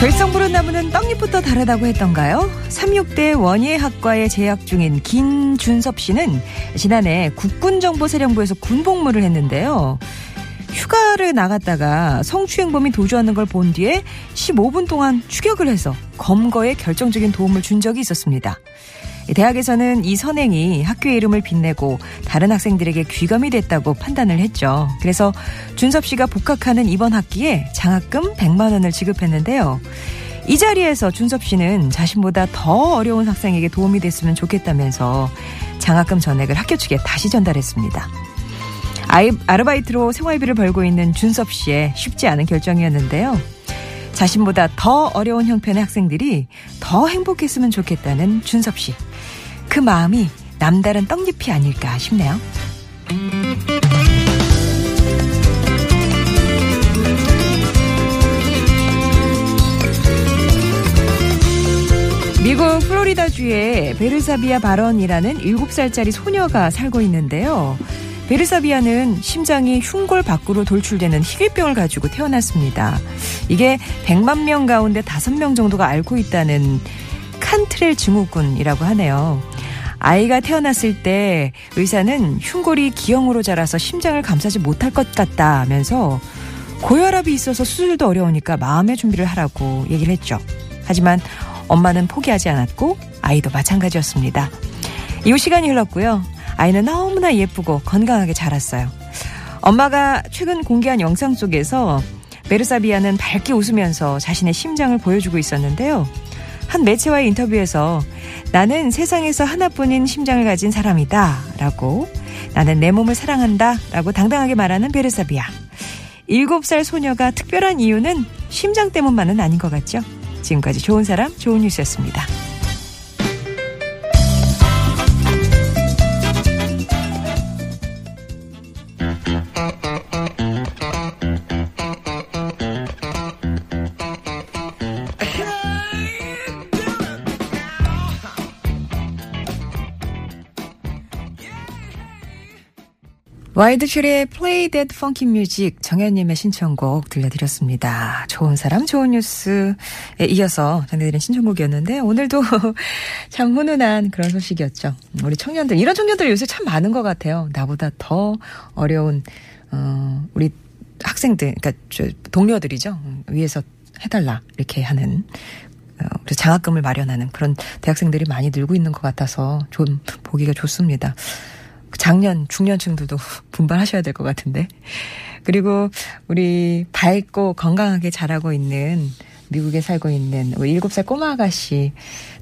될성 부른 나무는 떡잎부터 다르다고 했던가요? 삼육대 원예학과에 재학 중인 김준섭 씨는 지난해 국군정보사령부에서 군복무를 했는데요. 휴가를 나갔다가 성추행범이 도주하는 걸 본 뒤에 15분 동안 추격을 해서 검거에 결정적인 도움을 준 적이 있었습니다. 대학에서는 이 선행이 학교의 이름을 빛내고 다른 학생들에게 귀감이 됐다고 판단을 했죠. 그래서 준섭 씨가 복학하는 이번 학기에 장학금 100만 원을 지급했는데요. 이 자리에서 준섭 씨는 자신보다 더 어려운 학생에게 도움이 됐으면 좋겠다면서 장학금 전액을 학교 측에 다시 전달했습니다. 아이, 아르바이트로 생활비를 벌고 있는 준섭 씨의 쉽지 않은 결정이었는데요. 자신보다 더 어려운 형편의 학생들이 더 행복했으면 좋겠다는 준섭 씨. 그 마음이 남다른 떡잎이 아닐까 싶네요. 미국 플로리다주에 베르사비아 발언이라는 7살짜리 소녀가 살고 있는데요. 베르사비아는 심장이 흉골 밖으로 돌출되는 희귀병을 가지고 태어났습니다. 이게 100만 명 가운데 5명 정도가 앓고 있다는 칸트렐 증후군이라고 하네요. 아이가 태어났을 때 의사는 흉골이 기형으로 자라서 심장을 감싸지 못할 것 같다 하면서 고혈압이 있어서 수술도 어려우니까 마음의 준비를 하라고 얘기를 했죠. 하지만 엄마는 포기하지 않았고 아이도 마찬가지였습니다. 이후 시간이 흘렀고요. 아이는 너무나 예쁘고 건강하게 자랐어요. 엄마가 최근 공개한 영상 속에서 베르사비아는 밝게 웃으면서 자신의 심장을 보여주고 있었는데요. 한 매체와의 인터뷰에서 나는 세상에서 하나뿐인 심장을 가진 사람이다 라고 나는 내 몸을 사랑한다 라고 당당하게 말하는 베르사비아. 7살 소녀가 특별한 이유는 심장 때문만은 아닌 것 같죠? 지금까지 좋은 사람, 좋은 뉴스였습니다. 와이드슈의 Play That Funky Music 정현님의 신청곡 들려드렸습니다. 좋은 사람 좋은 뉴스에 이어서 전해드린 신청곡이었는데 오늘도 참 훈훈한 그런 소식이었죠. 우리 청년들 이런 청년들 요새 참 많은 것 같아요. 나보다 더 어려운 어, 우리 학생들 그러니까 동료들이죠. 위에서 해달라 이렇게 하는 어, 그래서 장학금을 마련하는 그런 대학생들이 많이 늘고 있는 것 같아서 좀 보기가 좋습니다. 작년 중년층들도 분발하셔야 될 것 같은데. 그리고 우리 밝고 건강하게 자라고 있는 미국에 살고 있는 우리 7살 꼬마 아가씨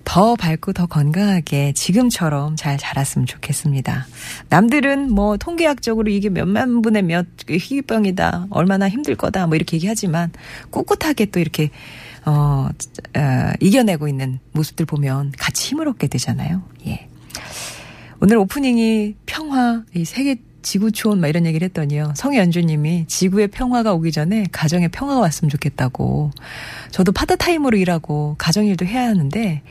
더 밝고 더 건강하게 지금처럼 잘 자랐으면 좋겠습니다. 남들은 뭐 통계학적으로 이게 몇만 분의 몇 희귀병이다. 얼마나 힘들 거다. 뭐 이렇게 얘기하지만 꿋꿋하게 또 이렇게 어, 어 이겨내고 있는 모습들 보면 같이 힘을 얻게 되잖아요. 예. 오늘 오프닝이 평화, 이 세계 지구촌 막 이런 얘기를 했더니요. 성연주님이 지구의 평화가 오기 전에 가정의 평화가 왔으면 좋겠다고. 저도 파트타임으로 일하고 가정일도 해야 하는데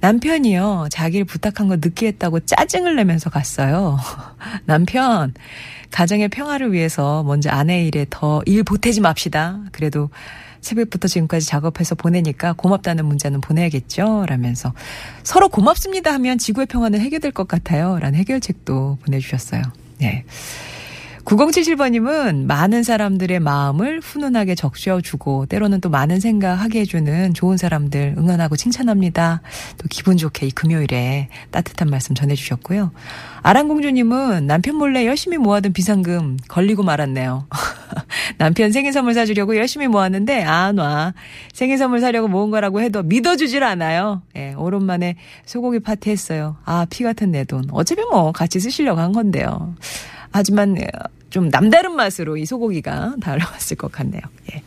남편이요. 자기를 부탁한 거 늦게 했다고 짜증을 내면서 갔어요. 남편, 가정의 평화를 위해서 먼저 아내 일에 더 일 보태지 맙시다. 그래도 새벽부터 지금까지 작업해서 보내니까 고맙다는 문자는 보내야겠죠? 라면서 서로 고맙습니다 하면 지구의 평화는 해결될 것 같아요. 라는 해결책도 보내주셨어요. 네. 9077번님은 많은 사람들의 마음을 훈훈하게 적셔주고 때로는 또 많은 생각하게 해주는 좋은 사람들 응원하고 칭찬합니다. 또 기분 좋게 이 금요일에 따뜻한 말씀 전해주셨고요. 아랑공주님은 남편 몰래 열심히 모아둔 비상금 걸리고 말았네요. 남편 생일 선물 사주려고 열심히 모았는데 안 와. 생일 선물 사려고 모은 거라고 해도 믿어주질 않아요. 예, 오랜만에 소고기 파티 했어요. 아, 피 같은 내 돈. 어차피 뭐 같이 쓰시려고 한 건데요. 하지만 좀 남다른 맛으로 이 소고기가 달려왔을 것 같네요. 예.